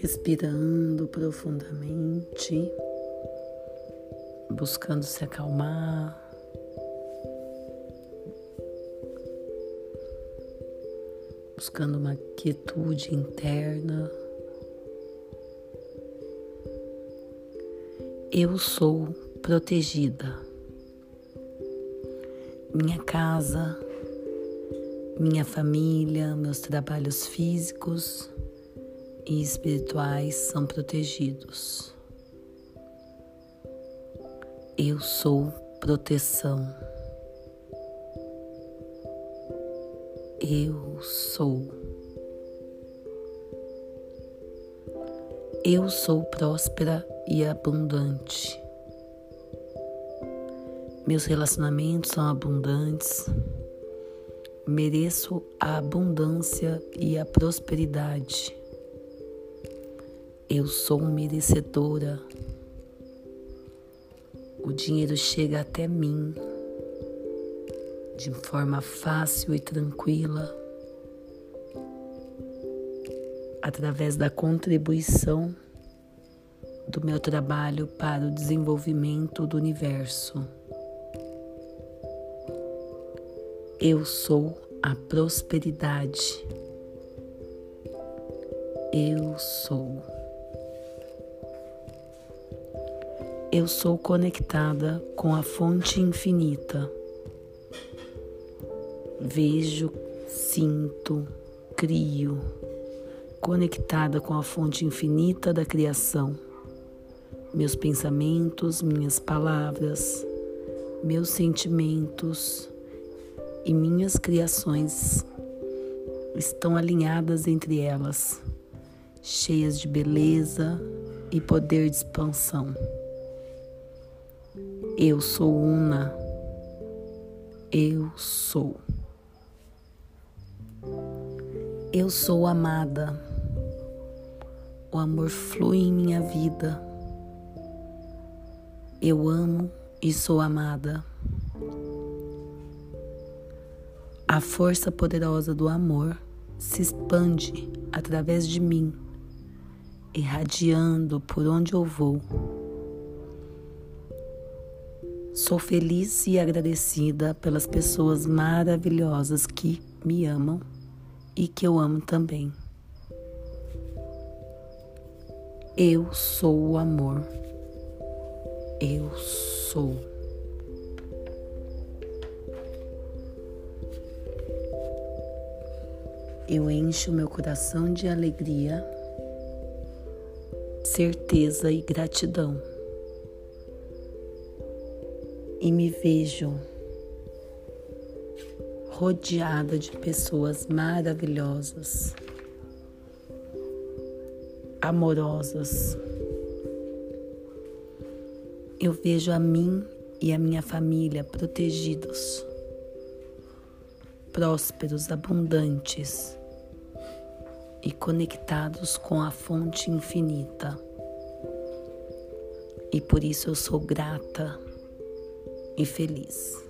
Respirando profundamente, buscando se acalmar. Buscando uma quietude interna. Eu sou protegida. Minha casa, minha família, meus trabalhos físicos e espirituais são protegidos. Eu sou proteção. Eu sou. Eu sou próspera e abundante. Meus relacionamentos são abundantes. Mereço a abundância e a prosperidade. Eu sou merecedora. O dinheiro chega até mim de forma fácil e tranquila, através da contribuição do meu trabalho para o desenvolvimento do universo. Eu sou a prosperidade. Eu sou. Eu sou conectada com a fonte infinita. Vejo, sinto, crio, conectada com a fonte infinita da criação. Meus pensamentos, minhas palavras, meus sentimentos e minhas criações estão alinhadas entre elas, cheias de beleza e poder de expansão. Eu sou una. Eu sou. Eu sou amada. O amor flui em minha vida. Eu amo e sou amada. A força poderosa do amor se expande através de mim, irradiando por onde eu vou. Sou feliz e agradecida pelas pessoas maravilhosas que me amam e que eu amo também. Eu sou o amor. Eu sou. Eu encho meu coração de alegria, certeza e gratidão. E me vejo rodeada de pessoas maravilhosas, amorosas. Eu vejo a mim e a minha família protegidos prósperos, abundantes e conectados com a fonte infinita. E por isso eu sou grata e feliz.